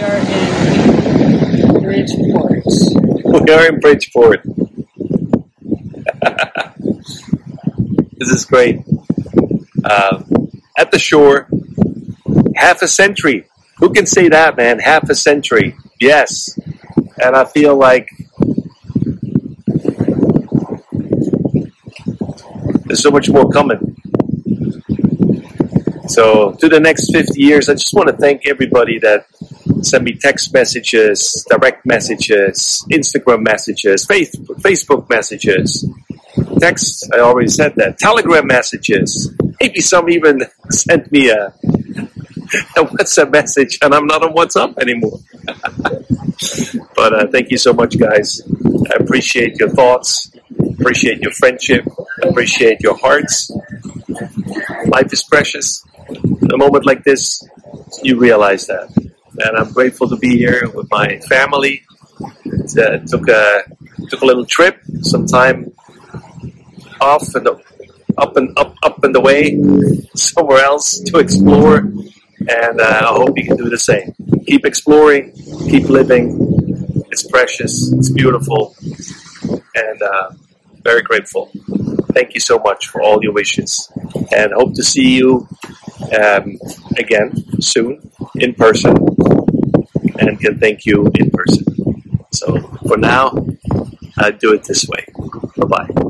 We are in Bridgeport. We are in Bridgeport. this is great. Um, at the shore, half a century. Who can say that, man? Half a century. Yes. And I feel like there's so much more coming. So, to the next 50 years, I just want to thank everybody that sent me text messages, direct messages, Instagram messages, Facebook messages, text. I already said that. Telegram messages. Maybe some even sent me a, a WhatsApp message, and I'm not on WhatsApp anymore. but uh, thank you so much, guys. I appreciate your thoughts, appreciate your friendship, appreciate your hearts. Life is precious. In a moment like this, you realize that. And I'm grateful to be here with my family. Uh, took a took a little trip, some time off and up and up up and away somewhere else to explore. And uh, I hope you can do the same. Keep exploring, keep living. It's precious, it's beautiful, and uh, very grateful. Thank you so much for all your wishes, and hope to see you um, again soon in person, and can thank you in person. So for now, I do it this way. Bye bye.